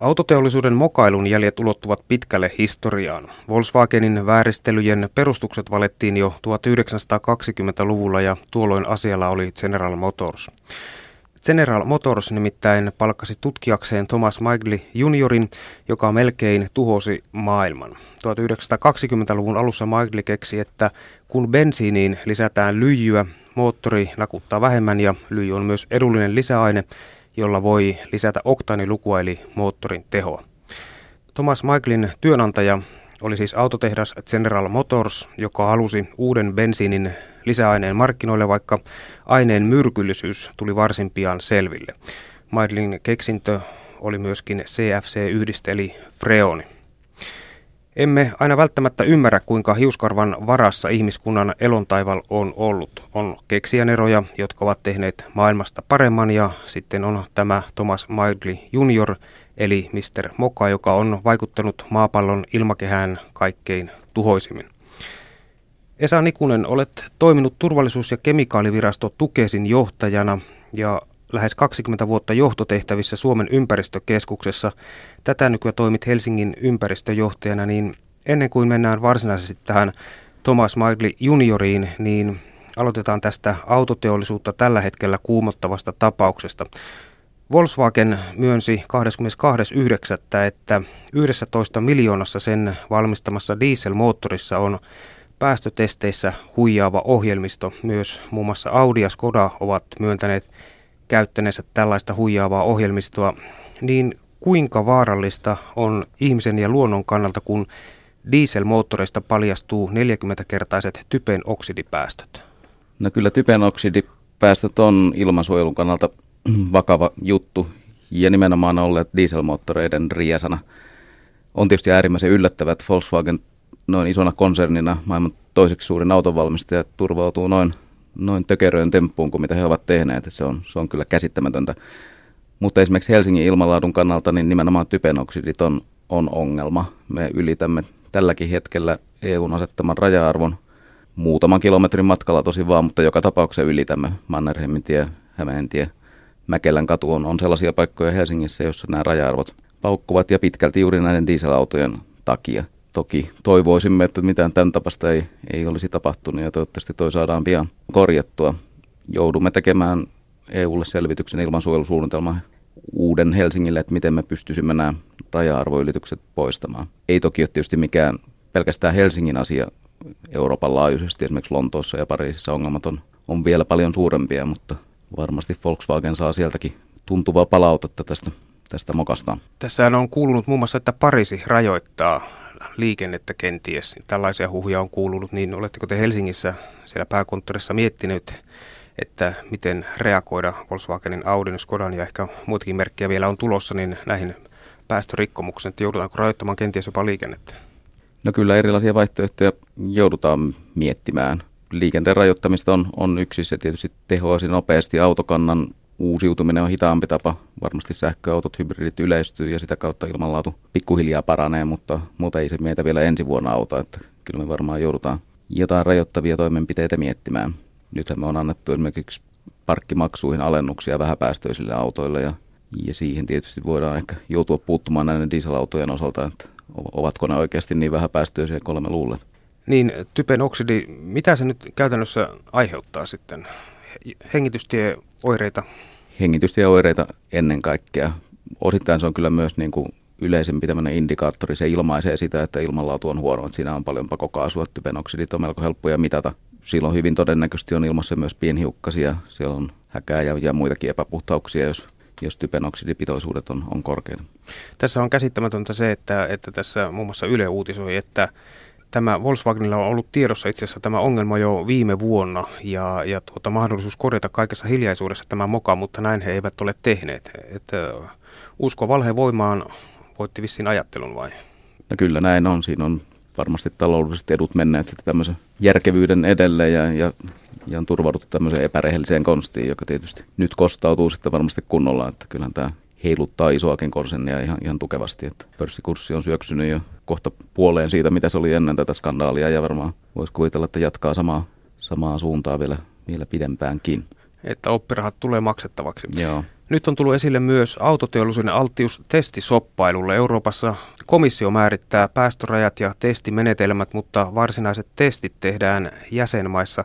Autoteollisuuden mokailun jäljet ulottuvat pitkälle historiaan. Volkswagenin vääristelyjen perustukset valettiin jo 1920-luvulla ja tuolloin asialla oli General Motors. General Motors nimittäin palkkasi tutkijakseen Thomas Maigli juniorin, joka melkein tuhosi maailman. 1920-luvun alussa Maigli keksi, että kun bensiiniin lisätään lyijyä, moottori nakuttaa vähemmän ja lyijy on myös edullinen lisäaine, jolla voi lisätä oktaanilukua eli moottorin tehoa. Thomas Maiklin työnantaja oli siis autotehdas General Motors, joka halusi uuden bensiinin lisäaineen markkinoille, vaikka aineen myrkyllisyys tuli varsin pian selville. Maiklin keksintö oli myöskin CFC-yhdiste eli freoni. Emme aina välttämättä ymmärrä, kuinka hiuskarvan varassa ihmiskunnan elontaival on ollut. On keksijäneroja, jotka ovat tehneet maailmasta paremman ja sitten on tämä Thomas Maidli Junior, eli Mr. Moka, joka on vaikuttanut maapallon ilmakehään kaikkein tuhoisimmin. Esa Nikunen, olet toiminut turvallisuus- ja kemikaalivirasto Tukesin johtajana ja lähes 20 vuotta johtotehtävissä Suomen ympäristökeskuksessa. Tätä nykyään toimit Helsingin ympäristöjohtajana, niin ennen kuin mennään varsinaisesti tähän Thomas Maigli junioriin, niin aloitetaan tästä autoteollisuutta tällä hetkellä kuumottavasta tapauksesta. Volkswagen myönsi 22.9., että 11 miljoonassa sen valmistamassa dieselmoottorissa on päästötesteissä huijaava ohjelmisto. Myös muun muassa Audi ja Skoda ovat myöntäneet käyttäneensä tällaista huijaavaa ohjelmistoa, niin kuinka vaarallista on ihmisen ja luonnon kannalta, kun dieselmoottoreista paljastuu 40-kertaiset typen oksidipäästöt? No kyllä typen oksidipäästöt on ilmansuojelun kannalta vakava juttu ja nimenomaan olleet dieselmoottoreiden riesana. On tietysti äärimmäisen yllättävät, että Volkswagen noin isona konsernina, maailman toiseksi suurin autonvalmistaja, turvautuu noin noin tökeröön temppuun kuin mitä he ovat tehneet. Se on, se on kyllä käsittämätöntä. Mutta esimerkiksi Helsingin ilmanlaadun kannalta niin nimenomaan typenoksidit on, on ongelma. Me ylitämme tälläkin hetkellä EUn asettaman raja-arvon muutaman kilometrin matkalla tosi vaan, mutta joka tapauksessa ylitämme Mannerheimin tie, Hämeen tie, Mäkelän katu on, on sellaisia paikkoja Helsingissä, joissa nämä raja-arvot paukkuvat ja pitkälti juuri näiden dieselautojen takia. Toki toivoisimme, että mitään tämän tapasta ei, ei olisi tapahtunut ja toivottavasti toi saadaan pian korjattua. Joudumme tekemään EUlle selvityksen ilmansuojelusuunnitelman uuden Helsingille, että miten me pystyisimme nämä raja-arvoylitykset poistamaan. Ei toki ole tietysti mikään pelkästään Helsingin asia Euroopan laajuisesti. Esimerkiksi Lontoossa ja Pariisissa ongelmat on, on vielä paljon suurempia, mutta varmasti Volkswagen saa sieltäkin tuntuvaa palautetta tästä, tästä mokastaan. Tässä on kuulunut muun muassa, että Pariisi rajoittaa liikennettä kenties. Tällaisia huhuja on kuulunut, niin oletteko te Helsingissä siellä pääkonttorissa miettinyt, että miten reagoida Volkswagenin, Audin, Skodan ja ehkä muitakin merkkejä vielä on tulossa, niin näihin päästörikkomuksiin, että joudutaanko rajoittamaan kenties jopa liikennettä? No kyllä erilaisia vaihtoehtoja joudutaan miettimään. Liikenteen rajoittamista on, on yksi, se tietysti tehoaisi nopeasti autokannan uusiutuminen on hitaampi tapa. Varmasti sähköautot, hybridit yleistyy ja sitä kautta ilmanlaatu pikkuhiljaa paranee, mutta muuta ei se meitä vielä ensi vuonna auta. Että kyllä me varmaan joudutaan jotain rajoittavia toimenpiteitä miettimään. Nythän me on annettu esimerkiksi parkkimaksuihin alennuksia vähäpäästöisille autoille ja, ja siihen tietysti voidaan ehkä joutua puuttumaan näiden dieselautojen osalta, että ovatko ne oikeasti niin vähäpäästöisiä kuin olemme luulleet. Niin, typen oksidi, mitä se nyt käytännössä aiheuttaa sitten? Hengitystieoireita hengitystieoireita ennen kaikkea. Osittain se on kyllä myös niin kuin yleisempi tämmöinen indikaattori. Se ilmaisee sitä, että ilmanlaatu on huono, että siinä on paljon pakokaasua, typenoksidit on melko helppoja mitata. Silloin hyvin todennäköisesti on ilmassa myös pienhiukkasia, siellä on häkää ja, ja muitakin epäpuhtauksia, jos, jos typenoksidipitoisuudet on, on korkeita. Tässä on käsittämätöntä se, että, että tässä muun muassa Yle uutisoi, että Tämä Volkswagenilla on ollut tiedossa itse asiassa tämä ongelma jo viime vuonna ja, ja tuota, mahdollisuus korjata kaikessa hiljaisuudessa tämä moka, mutta näin he eivät ole tehneet. Että usko valheen voimaan voitti vissiin ajattelun vai? No kyllä näin on. Siinä on varmasti taloudelliset edut menneet sitten tämmöisen järkevyyden edelle ja, ja, ja on turvauduttu tämmöiseen epärehelliseen konstiin, joka tietysti nyt kostautuu sitten varmasti kunnolla, että kyllähän tämä heiluttaa isoakin konsernia ihan, ihan tukevasti. Että pörssikurssi on syöksynyt jo kohta puoleen siitä, mitä se oli ennen tätä skandaalia ja varmaan voisi kuvitella, että jatkaa samaa, samaa suuntaa vielä, vielä pidempäänkin. Että oppirahat tulee maksettavaksi. Joo. Nyt on tullut esille myös autoteollisuuden alttius testisoppailulle. Euroopassa komissio määrittää päästörajat ja testimenetelmät, mutta varsinaiset testit tehdään jäsenmaissa.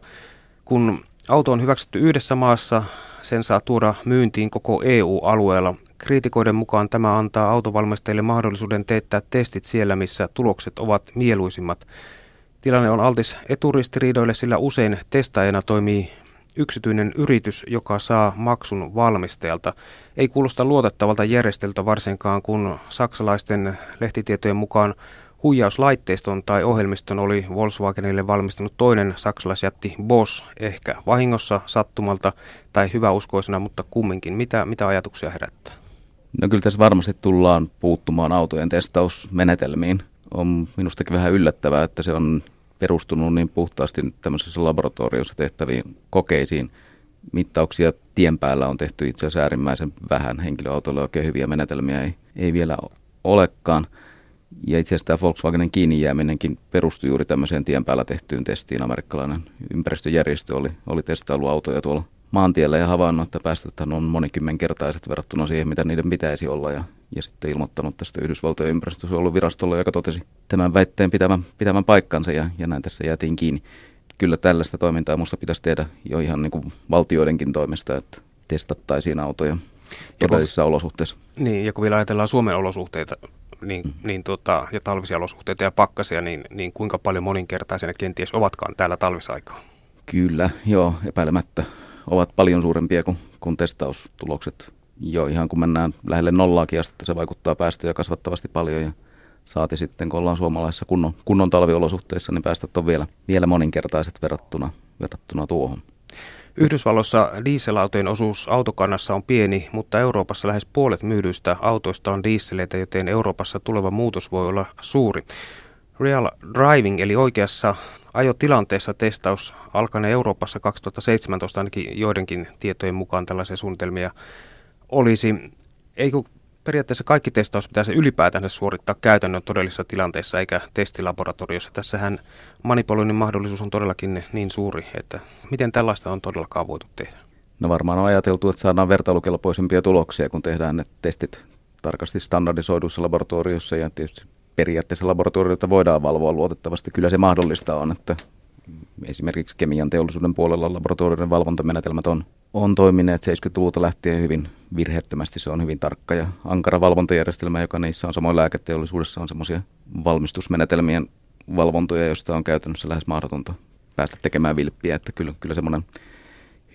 Kun auto on hyväksytty yhdessä maassa, sen saa tuoda myyntiin koko EU-alueella. Kriitikoiden mukaan tämä antaa autovalmistajille mahdollisuuden teettää testit siellä, missä tulokset ovat mieluisimmat. Tilanne on altis eturistiriidoille, sillä usein testaajana toimii yksityinen yritys, joka saa maksun valmistajalta. Ei kuulosta luotettavalta järjestelyltä varsinkaan, kun saksalaisten lehtitietojen mukaan huijauslaitteiston tai ohjelmiston oli Volkswagenille valmistunut toinen saksalaisjätti Bosch, ehkä vahingossa, sattumalta tai hyväuskoisena, mutta kumminkin. Mitä, mitä ajatuksia herättää? No kyllä tässä varmasti tullaan puuttumaan autojen testausmenetelmiin. On minustakin vähän yllättävää, että se on perustunut niin puhtaasti tämmöisessä laboratoriossa tehtäviin kokeisiin. Mittauksia tien päällä on tehty itse asiassa äärimmäisen vähän. Henkilöautoilla oikein hyviä menetelmiä ei, ei vielä olekaan. Ja itse asiassa tämä Volkswagenin kiinni jääminenkin perustui juuri tämmöiseen tien päällä tehtyyn testiin. Amerikkalainen ympäristöjärjestö oli, oli testaillut autoja tuolla maantiellä ja havainnut, että päästöt on monikymmenkertaiset verrattuna siihen, mitä niiden pitäisi olla. Ja, ja sitten ilmoittanut tästä Yhdysvaltojen ympäristösuojeluvirastolle, joka totesi tämän väitteen pitävän, pitävän paikkansa ja, ja näin tässä jäätiin kiinni. Kyllä tällaista toimintaa minusta pitäisi tehdä jo ihan niin kuin valtioidenkin toimesta, että testattaisiin autoja todellisissa olosuhteissa. Niin, ja kun vielä ajatellaan Suomen olosuhteita, niin, mm. niin tota, ja talvisia olosuhteita ja pakkasia, niin, niin kuinka paljon moninkertaisia ne kenties ovatkaan täällä talvisaikaan? Kyllä, joo, epäilemättä ovat paljon suurempia kuin, kuin testaustulokset. Jo ihan kun mennään lähelle nollaakin asti, se vaikuttaa päästöjä kasvattavasti paljon ja saati sitten, kun ollaan suomalaisissa kunnon, kunnon talviolosuhteissa, niin päästöt on vielä, vielä moninkertaiset verrattuna, verrattuna tuohon. Yhdysvalloissa dieselautojen osuus autokannassa on pieni, mutta Euroopassa lähes puolet myydyistä autoista on dieseleitä, joten Euroopassa tuleva muutos voi olla suuri. Real Driving eli oikeassa ajotilanteessa testaus alkanee Euroopassa 2017 ainakin joidenkin tietojen mukaan tällaisia suunnitelmia olisi. Eikö periaatteessa kaikki testaus pitäisi ylipäätään suorittaa käytännön todellisessa tilanteessa eikä testilaboratoriossa. Tässähän manipuloinnin mahdollisuus on todellakin niin suuri, että miten tällaista on todellakaan voitu tehdä? No varmaan on ajateltu, että saadaan vertailukelpoisempia tuloksia, kun tehdään ne testit tarkasti standardisoidussa laboratoriossa ja tietysti periaatteessa laboratorioita voidaan valvoa luotettavasti. Kyllä se mahdollista on, että esimerkiksi kemian teollisuuden puolella laboratorioiden valvontamenetelmät on, on toimineet 70-luvulta lähtien hyvin virheettömästi. Se on hyvin tarkka ja ankara valvontajärjestelmä, joka niissä on samoin lääketeollisuudessa on semmoisia valmistusmenetelmien valvontoja, joista on käytännössä lähes mahdotonta päästä tekemään vilppiä. Että kyllä, kyllä semmoinen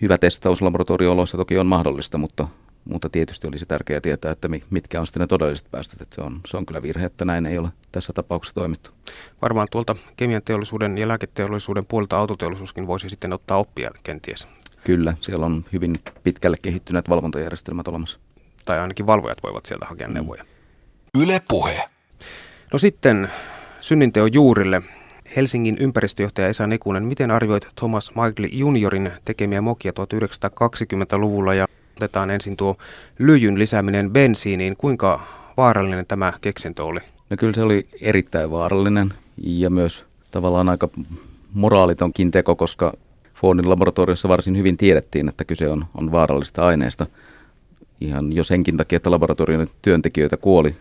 hyvä testaus laboratorio-oloissa toki on mahdollista, mutta mutta tietysti olisi tärkeää tietää, että mitkä on sitten ne todelliset päästöt. Että se, on, se on kyllä virhe, että näin ei ole tässä tapauksessa toimittu. Varmaan tuolta kemian teollisuuden ja lääketeollisuuden puolelta autoteollisuuskin voisi sitten ottaa oppia kenties. Kyllä, siellä on hyvin pitkälle kehittyneet valvontajärjestelmät olemassa. Tai ainakin valvojat voivat sieltä hakea mm. neuvoja. Yle Puhe. No sitten synninteon juurille. Helsingin ympäristöjohtaja Esa Nekunen, miten arvioit Thomas Michael juniorin tekemiä mokia 1920-luvulla ja otetaan ensin tuo lyijyn lisääminen bensiiniin. Kuinka vaarallinen tämä keksintö oli? No kyllä se oli erittäin vaarallinen ja myös tavallaan aika moraalitonkin teko, koska Fordin laboratoriossa varsin hyvin tiedettiin, että kyse on, on vaarallista aineesta. Ihan jo senkin takia, että laboratorion työntekijöitä kuoli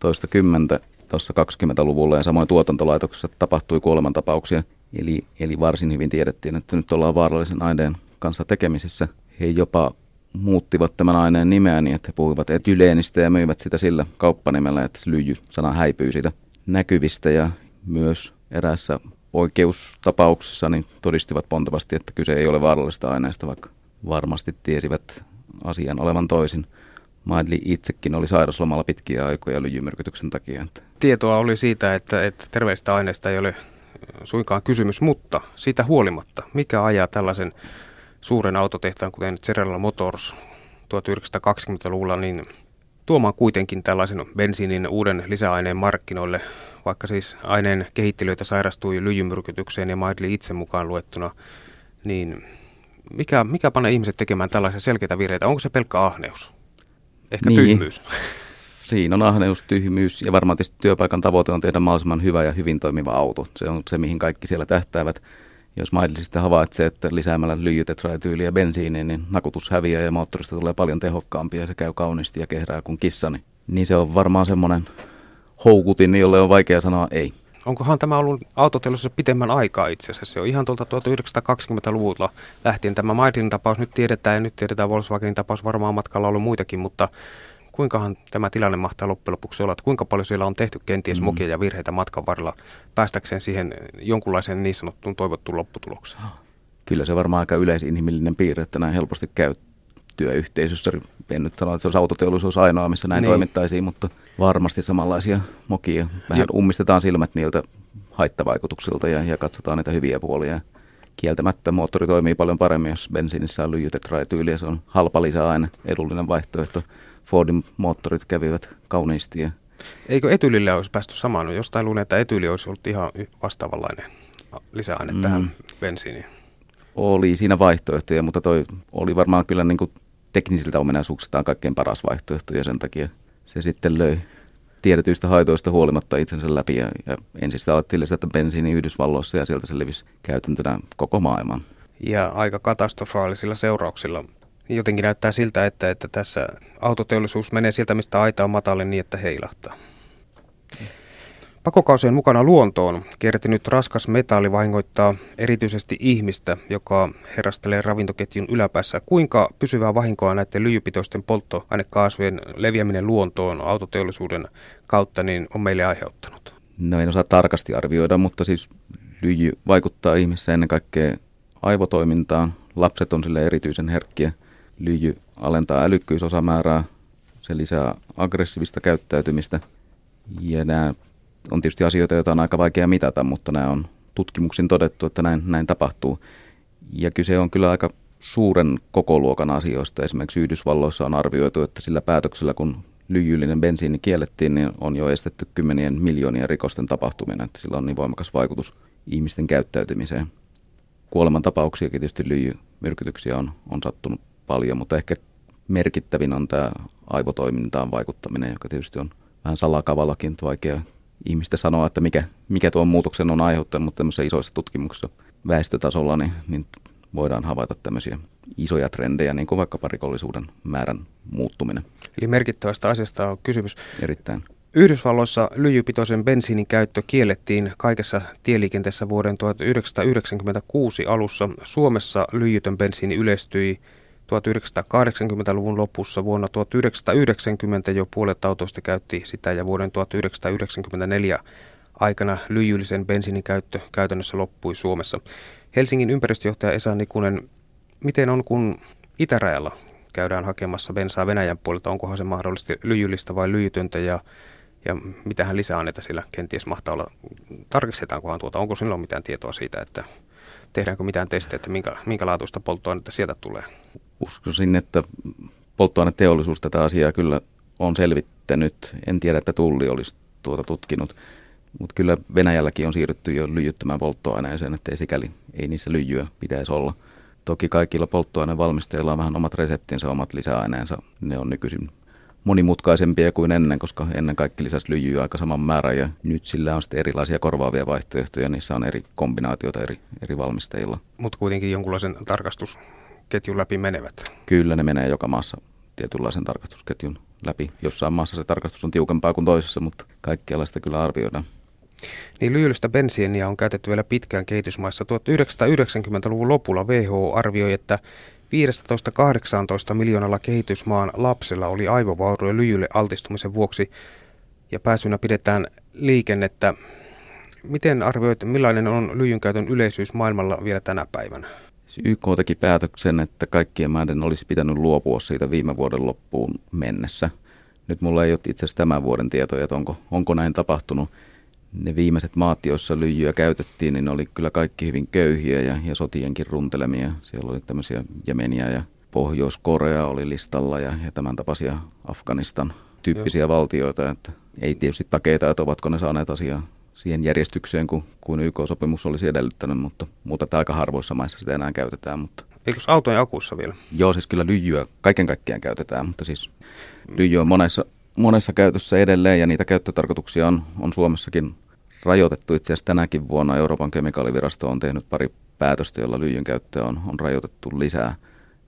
toista kymmentä tuossa 20-luvulla ja samoin tuotantolaitoksessa tapahtui kuolemantapauksia. Eli, eli varsin hyvin tiedettiin, että nyt ollaan vaarallisen aineen kanssa tekemisissä. He jopa muuttivat tämän aineen nimeä niin, että he puhuivat etyleenistä ja myivät sitä sillä kauppanimellä, että lyijy-sana häipyy siitä näkyvistä ja myös erässä oikeustapauksessa niin todistivat pontavasti, että kyse ei ole vaarallista aineesta, vaikka varmasti tiesivät asian olevan toisin. Maidli itsekin oli sairaslomalla pitkiä aikoja lyijymyrkytyksen takia. Tietoa oli siitä, että, että terveistä aineista ei ole suinkaan kysymys, mutta siitä huolimatta, mikä ajaa tällaisen suuren autotehtaan, kuten General Motors 1920-luvulla, niin tuomaan kuitenkin tällaisen bensiinin uuden lisäaineen markkinoille, vaikka siis aineen kehittelyitä sairastui lyijymyrkytykseen ja Maidli itse mukaan luettuna, niin mikä, mikä panee ihmiset tekemään tällaisia selkeitä virheitä? Onko se pelkkä ahneus? Ehkä niin. tyhmyys? Siinä on ahneus, tyhmyys ja varmaan tietysti työpaikan tavoite on tehdä mahdollisimman hyvä ja hyvin toimiva auto. Se on se, mihin kaikki siellä tähtäävät. Jos sitten havaitsee, että lisäämällä lyijytetraetyyliä bensiiniin, niin nakutus häviää ja moottorista tulee paljon tehokkaampi ja se käy kauniisti ja kehrää kuin kissa, niin, niin se on varmaan semmoinen houkutin, jolle on vaikea sanoa ei. Onkohan tämä ollut autoteollisuudessa pitemmän aikaa itse asiassa? Se on ihan tuolta 1920-luvulta lähtien. Tämä Maidin tapaus nyt tiedetään ja nyt tiedetään Volkswagenin tapaus. Varmaan matkalla ollut muitakin, mutta kuinkahan tämä tilanne mahtaa loppujen lopuksi olla? Että kuinka paljon siellä on tehty kenties mm. mokia ja virheitä matkan varrella päästäkseen siihen jonkunlaiseen niin sanottuun toivottuun lopputulokseen? Kyllä se varmaan aika yleisinhimillinen piirre, että näin helposti käy työyhteisössä. En nyt sano, että se olisi autoteollisuus ainoa, missä näin niin. toimittaisiin, mutta varmasti samanlaisia mokia. Vähän ja. ummistetaan silmät niiltä haittavaikutuksilta ja, ja katsotaan niitä hyviä puolia. Kieltämättä moottori toimii paljon paremmin, jos bensiinissä on lyijytetraetyyli ja se on halpa lisäaine, edullinen vaihtoehto. Fordin moottorit kävivät kauniisti. Ja Eikö etylille olisi päästy samaan? Jostain luulen, että etyli olisi ollut ihan vastaavanlainen lisäaine mm. tähän bensiiniin. Oli siinä vaihtoehtoja, mutta toi oli varmaan kyllä niin kuin teknisiltä ominaisuuksiltaan kaikkein paras vaihtoehto ja sen takia se sitten löi tiedetyistä haitoista huolimatta itsensä läpi ja, ja ensin sitä alettiin lisätä bensiini Yhdysvalloissa ja sieltä se levisi käytäntönä koko maailman. Ja aika katastrofaalisilla seurauksilla. Jotenkin näyttää siltä, että, että tässä autoteollisuus menee sieltä, mistä aita on matalin niin, että heilahtaa. Pakokausien mukana luontoon kertynyt raskas metalli vahingoittaa erityisesti ihmistä, joka herrastelee ravintoketjun yläpäässä. Kuinka pysyvää vahinkoa näiden lyijypitoisten polttoainekaasujen leviäminen luontoon autoteollisuuden kautta niin on meille aiheuttanut? No en osaa tarkasti arvioida, mutta siis lyijy vaikuttaa ihmisessä ennen kaikkea aivotoimintaan. Lapset on sille erityisen herkkiä. Lyijy alentaa älykkyysosamäärää, se lisää aggressiivista käyttäytymistä. Ja nämä on tietysti asioita, joita on aika vaikea mitata, mutta nämä on tutkimuksin todettu, että näin, näin tapahtuu. Ja kyse on kyllä aika suuren kokoluokan asioista. Esimerkiksi Yhdysvalloissa on arvioitu, että sillä päätöksellä, kun lyijyllinen bensiini kiellettiin, niin on jo estetty kymmenien miljoonien rikosten tapahtuminen, että sillä on niin voimakas vaikutus ihmisten käyttäytymiseen. Kuoleman tapauksia tietysti lyijymyrkytyksiä on, on sattunut paljon, mutta ehkä merkittävin on tämä aivotoimintaan vaikuttaminen, joka tietysti on vähän salakavallakin vaikea ihmistä sanoa, että mikä, mikä tuon muutoksen on aiheuttanut, mutta tämmöisissä isoissa tutkimuksissa väestötasolla niin, niin voidaan havaita tämmöisiä isoja trendejä, niin kuin vaikkapa rikollisuuden määrän muuttuminen. Eli merkittävästä asiasta on kysymys. Erittäin. Yhdysvalloissa lyijypitoisen bensiinin käyttö kiellettiin kaikessa tieliikenteessä vuoden 1996 alussa. Suomessa lyijytön bensiini yleistyi 1980-luvun lopussa. Vuonna 1990 jo puolet autoista käytti sitä ja vuoden 1994 aikana lyijyllisen bensiinin käyttö käytännössä loppui Suomessa. Helsingin ympäristöjohtaja Esa Nikunen, miten on kun itärajalla käydään hakemassa bensaa Venäjän puolelta, onkohan se mahdollisesti lyijyllistä vai lyijytöntä? Ja, ja mitähän lisäaineita sillä? Kenties mahtaa olla, tarkistetaankohan tuota, onko silloin mitään tietoa siitä, että tehdäänkö mitään testejä, että minkä, minkä laatuista polttoainetta sieltä tulee? uskoisin, että polttoaineteollisuus tätä asiaa kyllä on selvittänyt. En tiedä, että Tulli olisi tuota tutkinut, mutta kyllä Venäjälläkin on siirrytty jo lyijyttämään polttoaineeseen, että ei sikäli ei niissä lyijyä pitäisi olla. Toki kaikilla polttoainevalmistajilla on vähän omat reseptinsä, omat lisäaineensa. Ne on nykyisin monimutkaisempia kuin ennen, koska ennen kaikki lisäsi lyijyä aika saman määrän ja nyt sillä on sitten erilaisia korvaavia vaihtoehtoja, niissä on eri kombinaatioita eri, eri valmistajilla. Mutta kuitenkin jonkunlaisen tarkastus tarkastusketjun läpi menevät? Kyllä ne menee joka maassa tietynlaisen tarkastusketjun läpi. Jossain maassa se tarkastus on tiukempaa kuin toisessa, mutta kaikkialla sitä kyllä arvioidaan. Niin lyijyllistä bensiiniä on käytetty vielä pitkään kehitysmaissa. 1990-luvun lopulla WHO arvioi, että 15-18 miljoonalla kehitysmaan lapsella oli aivovaurio lyijylle altistumisen vuoksi ja pääsynä pidetään liikennettä. Miten arvioit, millainen on lyijyn käytön yleisyys maailmalla vielä tänä päivänä? YK teki päätöksen, että kaikkien maiden olisi pitänyt luopua siitä viime vuoden loppuun mennessä. Nyt mulla ei ole itse asiassa tämän vuoden tietoja, että onko, onko näin tapahtunut. Ne viimeiset maat, joissa lyijyä käytettiin, niin ne oli kyllä kaikki hyvin köyhiä ja, ja sotienkin runtelemia. Siellä oli tämmöisiä Jemeniä ja Pohjois-Korea oli listalla ja, ja tämän tapaisia Afganistan tyyppisiä Joo. valtioita. Että ei tietysti takeita, että ovatko ne saaneet asiaa siihen järjestykseen, kun, kun YK-sopimus olisi edellyttänyt, mutta, mutta aika harvoissa maissa sitä enää käytetään. Mutta. Eikö autojen akussa vielä? Joo, siis kyllä lyijyä kaiken kaikkiaan käytetään, mutta siis lyijy on monessa, monessa käytössä edelleen ja niitä käyttötarkoituksia on, on Suomessakin rajoitettu. Itse asiassa tänäkin vuonna Euroopan kemikaalivirasto on tehnyt pari päätöstä, jolla lyijyn käyttöä on, on rajoitettu lisää.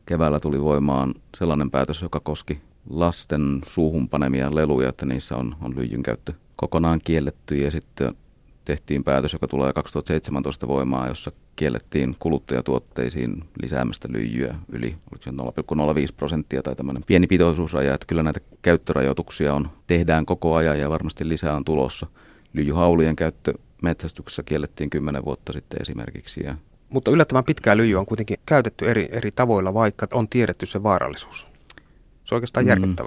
Keväällä tuli voimaan sellainen päätös, joka koski lasten suuhun panemia leluja, että niissä on, on lyijyn käyttö kokonaan kielletty ja sitten tehtiin päätös, joka tulee 2017 voimaan, jossa kiellettiin kuluttajatuotteisiin lisäämästä lyijyä yli 0,05 prosenttia tai tämmöinen pieni pitoisuusraja, että kyllä näitä käyttörajoituksia on, tehdään koko ajan ja varmasti lisää on tulossa. Lyijyhaulien käyttö metsästyksessä kiellettiin 10 vuotta sitten esimerkiksi. Ja Mutta yllättävän pitkää lyijyä on kuitenkin käytetty eri, eri tavoilla, vaikka on tiedetty se vaarallisuus. Se on oikeastaan mm.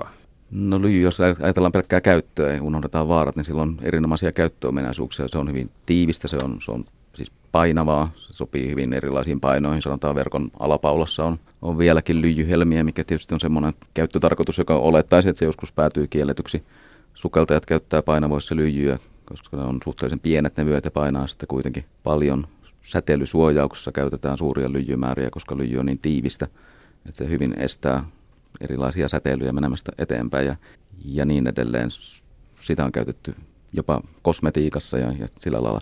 No lyijy, jos ajatellaan pelkkää käyttöä ja unohdetaan vaarat, niin sillä on erinomaisia käyttöominaisuuksia. Se on hyvin tiivistä, se on, se on siis painavaa, se sopii hyvin erilaisiin painoihin. Sanotaan verkon alapaulassa on, on vieläkin lyijyhelmiä, mikä tietysti on semmoinen käyttötarkoitus, joka olettaisi, että se joskus päätyy kielletyksi. Sukeltajat käyttää painavoissa lyijyä, koska ne on suhteellisen pienet ne vyöt ja painaa sitten kuitenkin paljon. Säteilysuojauksessa käytetään suuria lyijymääriä, koska lyijy on niin tiivistä, että se hyvin estää erilaisia säteilyjä menemästä eteenpäin ja, ja niin edelleen. Sitä on käytetty jopa kosmetiikassa ja, ja sillä lailla.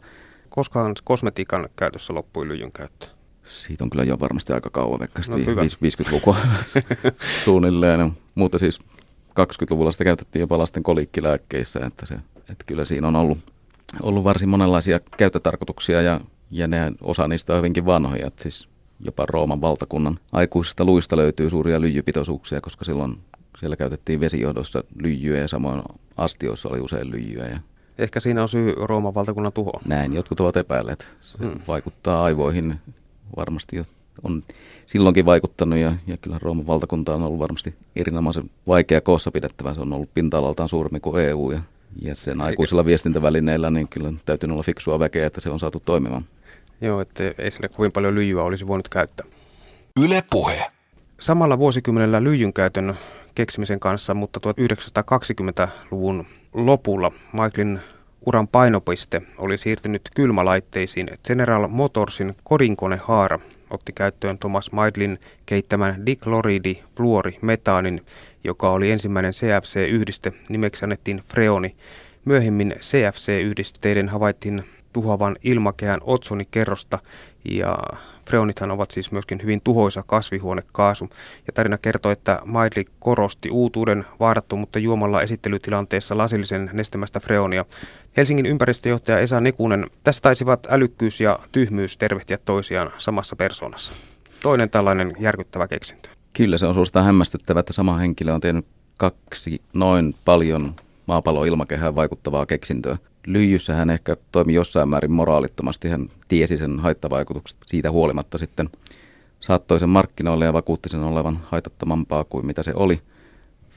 Koskaan kosmetiikan käytössä loppui lyijyn käyttö? Siitä on kyllä jo varmasti aika kauan, vaikka no, 50-lukua suunnilleen. Mutta siis 20-luvulla sitä käytettiin jopa lasten kolikkilääkkeissä, että, se, että kyllä siinä on ollut, ollut varsin monenlaisia käyttötarkoituksia ja, ja ne, osa niistä on hyvinkin vanhoja. Että siis jopa Rooman valtakunnan aikuisista luista löytyy suuria lyijypitoisuuksia, koska silloin siellä käytettiin vesijohdossa lyijyä ja samoin astioissa oli usein lyijyä. Ja Ehkä siinä on syy Rooman valtakunnan tuhoon. Näin jotkut ovat epäilleet. Se hmm. vaikuttaa aivoihin varmasti jo on silloinkin vaikuttanut ja, ja kyllä Rooman valtakunta on ollut varmasti erinomaisen vaikea koossa pidettävä. Se on ollut pinta-alaltaan suurempi kuin EU ja, ja sen aikuisilla viestintävälineillä niin kyllä täytyy olla fiksua väkeä, että se on saatu toimimaan. Joo, että ei sille kovin paljon lyijyä olisi voinut käyttää. Yle Puhe. Samalla vuosikymmenellä lyijyn käytön keksimisen kanssa, mutta 1920-luvun lopulla Michaelin uran painopiste oli siirtynyt kylmälaitteisiin. General Motorsin kodinkonehaara otti käyttöön Thomas Maidlin keittämän dikloridi fluori metaanin, joka oli ensimmäinen CFC-yhdiste, nimeksi annettiin freoni. Myöhemmin CFC-yhdisteiden havaittiin tuhoavan ilmakehän otsonikerrosta ja freonithan ovat siis myöskin hyvin tuhoisa kasvihuonekaasu. Ja tarina kertoo, että Maidli korosti uutuuden vaarattomuutta juomalla esittelytilanteessa lasillisen nestemästä freonia. Helsingin ympäristöjohtaja Esa Nekunen, tässä taisivat älykkyys ja tyhmyys tervehtiä toisiaan samassa persoonassa. Toinen tällainen järkyttävä keksintö. Kyllä se on suorastaan hämmästyttävä, että sama henkilö on tehnyt kaksi noin paljon maapallon ilmakehään vaikuttavaa keksintöä lyijyssä hän ehkä toimi jossain määrin moraalittomasti. Hän tiesi sen haittavaikutukset siitä huolimatta sitten saattoi sen markkinoille ja vakuutti sen olevan haitattomampaa kuin mitä se oli.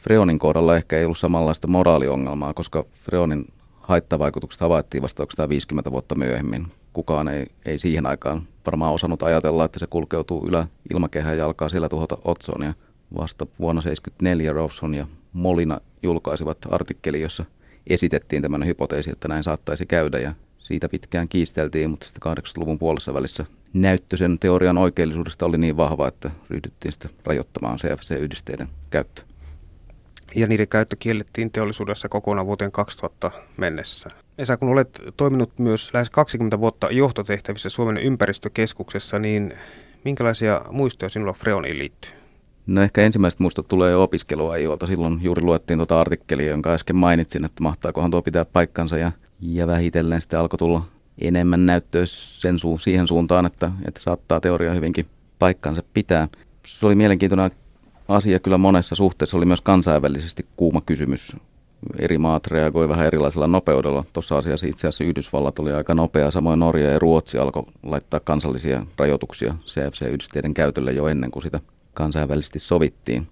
Freonin kohdalla ehkä ei ollut samanlaista moraaliongelmaa, koska Freonin haittavaikutukset havaittiin vasta 50 vuotta myöhemmin. Kukaan ei, ei siihen aikaan varmaan osannut ajatella, että se kulkeutuu ylä ilmakehään ja alkaa siellä tuhota otsonia. Vasta vuonna 1974 Rawson ja Molina julkaisivat artikkeli, jossa – esitettiin tämmöinen hypoteesi, että näin saattaisi käydä ja siitä pitkään kiisteltiin, mutta sitten 80-luvun puolessa välissä näyttö sen teorian oikeellisuudesta oli niin vahva, että ryhdyttiin sitten rajoittamaan CFC-yhdisteiden käyttö. Ja niiden käyttö kiellettiin teollisuudessa kokonaan vuoteen 2000 mennessä. Esa, kun olet toiminut myös lähes 20 vuotta johtotehtävissä Suomen ympäristökeskuksessa, niin minkälaisia muistoja sinulla Freoniin liittyy? No ehkä ensimmäiset muistot tulee jo opiskeluajoilta. Silloin juuri luettiin tuota artikkelia, jonka äsken mainitsin, että mahtaakohan tuo pitää paikkansa. Ja, ja vähitellen sitten alkoi tulla enemmän näyttöä sen su- siihen suuntaan, että, että saattaa teoria hyvinkin paikkansa pitää. Se oli mielenkiintoinen asia kyllä monessa suhteessa. Oli myös kansainvälisesti kuuma kysymys. Eri maat reagoi vähän erilaisella nopeudella. Tuossa asiassa itse asiassa Yhdysvallat oli aika nopea, samoin Norja ja Ruotsi alkoi laittaa kansallisia rajoituksia CFC-yhdisteiden käytölle jo ennen kuin sitä kansainvälisesti sovittiin.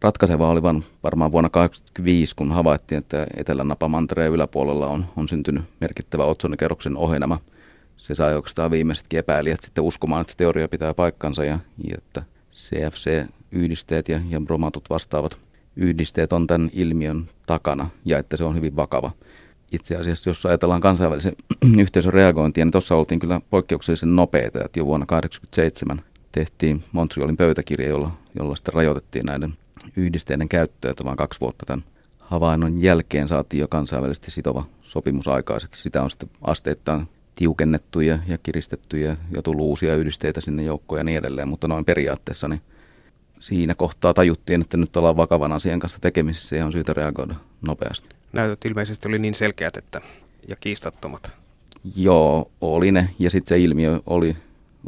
Ratkaiseva oli vain varmaan vuonna 1985, kun havaittiin, että Etelä-Napamantereen yläpuolella on, on syntynyt merkittävä otsonikerroksen ohenema. Se sai oikeastaan viimeisetkin epäilijät sitten uskomaan, että se teoria pitää paikkansa ja, ja että CFC-yhdisteet ja, ja bromatut vastaavat yhdisteet on tämän ilmiön takana ja että se on hyvin vakava. Itse asiassa, jos ajatellaan kansainvälisen yhteisön reagointia, niin tuossa oltiin kyllä poikkeuksellisen nopeita, että jo vuonna 1987 tehtiin Montrealin pöytäkirja, jolla, jolla sitten rajoitettiin näiden yhdisteiden käyttöä, että vain kaksi vuotta tämän havainnon jälkeen saatiin jo kansainvälisesti sitova sopimus aikaiseksi. Sitä on sitten asteittain tiukennettuja ja kiristettyjä ja tullut uusia yhdisteitä sinne joukkoon ja niin edelleen, mutta noin periaatteessa niin siinä kohtaa tajuttiin, että nyt ollaan vakavan asian kanssa tekemisissä ja on syytä reagoida nopeasti. Näytöt ilmeisesti oli niin selkeät että, ja kiistattomat. Joo, oli ne. Ja sitten se ilmiö oli,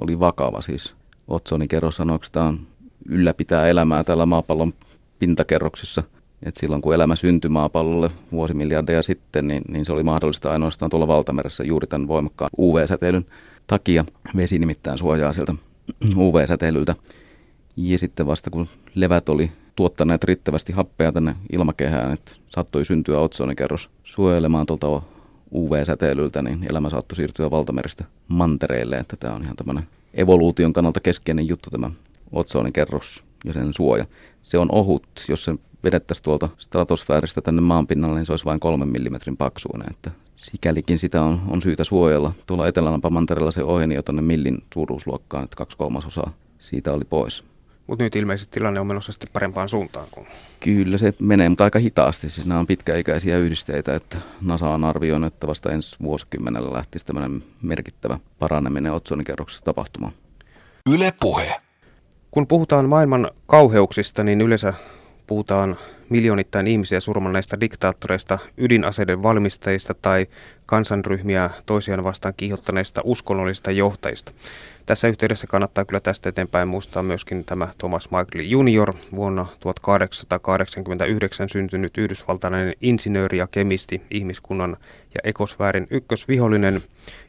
oli vakava. Siis Otsoni kerros sanoi, että tämä on ylläpitää elämää täällä maapallon pintakerroksissa. Et silloin kun elämä syntyi maapallolle vuosimiljardeja sitten, niin, niin se oli mahdollista ainoastaan tuolla valtameressä juuri tämän voimakkaan UV-säteilyn takia. Vesi nimittäin suojaa sieltä UV-säteilyltä. Ja sitten vasta kun levät oli tuottaneet riittävästi happea tänne ilmakehään, että saattoi syntyä otsonikerros suojelemaan tuolta UV-säteilyltä, niin elämä saattoi siirtyä valtameristä mantereille, että tämä on ihan tämmöinen evoluution kannalta keskeinen juttu tämä otsonikerros ja sen suoja. Se on ohut, jos se vedettäisiin tuolta stratosfääristä tänne maanpinnalle, niin se olisi vain kolmen millimetrin paksuinen, että sikälikin sitä on, on syytä suojella. Tuolla etelälämpä mantereella se oheni jo tuonne millin suuruusluokkaan, että kaksi kolmasosaa siitä oli pois. Mutta nyt ilmeisesti tilanne on menossa sitten parempaan suuntaan. Kun... Kyllä se menee, mutta aika hitaasti. Siis nämä on pitkäikäisiä yhdisteitä, että NASA on arvioinut, että vasta ensi vuosikymmenellä lähtisi tämmöinen merkittävä paraneminen otsonikerroksessa tapahtumaan. Yle puhe. Kun puhutaan maailman kauheuksista, niin yleensä puhutaan miljoonittain ihmisiä surmanneista diktaattoreista, ydinaseiden valmistajista tai kansanryhmiä toisiaan vastaan kiihottaneista uskonnollisista johtajista. Tässä yhteydessä kannattaa kyllä tästä eteenpäin muistaa myöskin tämä Thomas Michael Jr. vuonna 1889 syntynyt yhdysvaltainen insinööri ja kemisti, ihmiskunnan ja ekosfäärin ykkösvihollinen,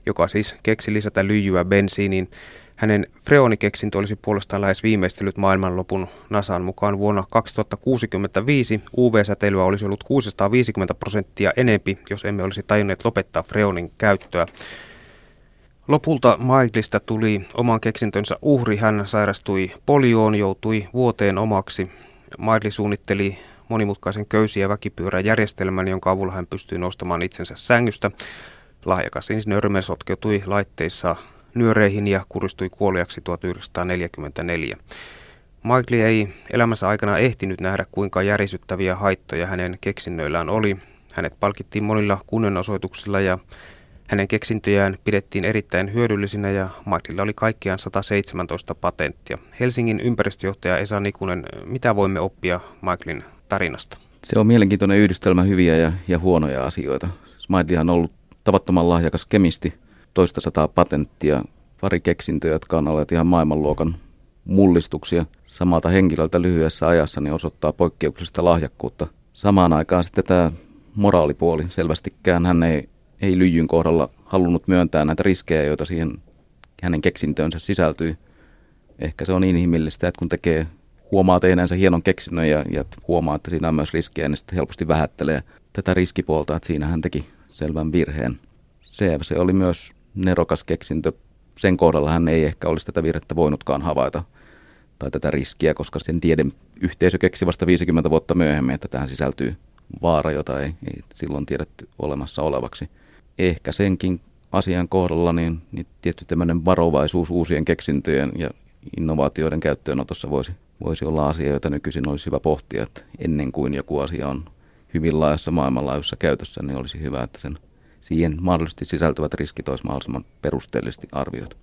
joka siis keksi lisätä lyijyä bensiiniin. Hänen freonikeksintö olisi puolestaan lähes viimeistellyt maailmanlopun NASAn mukaan vuonna 2065. UV-säteilyä olisi ollut 650 prosenttia enempi, jos emme olisi tajunneet lopettaa freonin käyttöä. Lopulta Michaelista tuli oman keksintönsä uhri. Hän sairastui polioon, joutui vuoteen omaksi. Michael suunnitteli monimutkaisen köysi- ja väkipyöräjärjestelmän, jonka avulla hän pystyi nostamaan itsensä sängystä. Lahjakas insinöörimme sotkeutui laitteissa nyöreihin ja kuristui kuoliaksi 1944. Michael ei elämänsä aikana ehtinyt nähdä, kuinka järisyttäviä haittoja hänen keksinnöillään oli. Hänet palkittiin monilla kunnianosoituksilla ja hänen keksintöjään pidettiin erittäin hyödyllisinä ja Michaelilla oli kaikkiaan 117 patenttia. Helsingin ympäristöjohtaja Esa Nikunen, mitä voimme oppia Michaelin tarinasta? Se on mielenkiintoinen yhdistelmä hyviä ja, ja huonoja asioita. Michael on ollut tavattoman lahjakas kemisti, toista sataa patenttia, pari keksintöä, jotka on olleet ihan maailmanluokan mullistuksia samalta henkilöltä lyhyessä ajassa, niin osoittaa poikkeuksellista lahjakkuutta. Samaan aikaan sitten tämä moraalipuoli selvästikään hän ei ei lyijyn kohdalla halunnut myöntää näitä riskejä, joita siihen hänen keksintöönsä sisältyy. Ehkä se on inhimillistä, että kun tekee, huomaa tehneensä hienon keksinnön ja, ja huomaa, että siinä on myös riskejä, niin sitten helposti vähättelee tätä riskipuolta, että siinä hän teki selvän virheen. Se, se oli myös nerokas keksintö. Sen kohdalla hän ei ehkä olisi tätä virhettä voinutkaan havaita tai tätä riskiä, koska sen tieden yhteisö keksi vasta 50 vuotta myöhemmin, että tähän sisältyy vaara, jota ei, ei silloin tiedetty olemassa olevaksi ehkä senkin asian kohdalla niin, niin tietty tämmöinen varovaisuus uusien keksintöjen ja innovaatioiden käyttöönotossa voisi, voisi olla asia, jota nykyisin olisi hyvä pohtia, että ennen kuin joku asia on hyvin laajassa maailmanlaajuisessa käytössä, niin olisi hyvä, että sen siihen mahdollisesti sisältyvät riskit olisi mahdollisimman perusteellisesti arvioitu.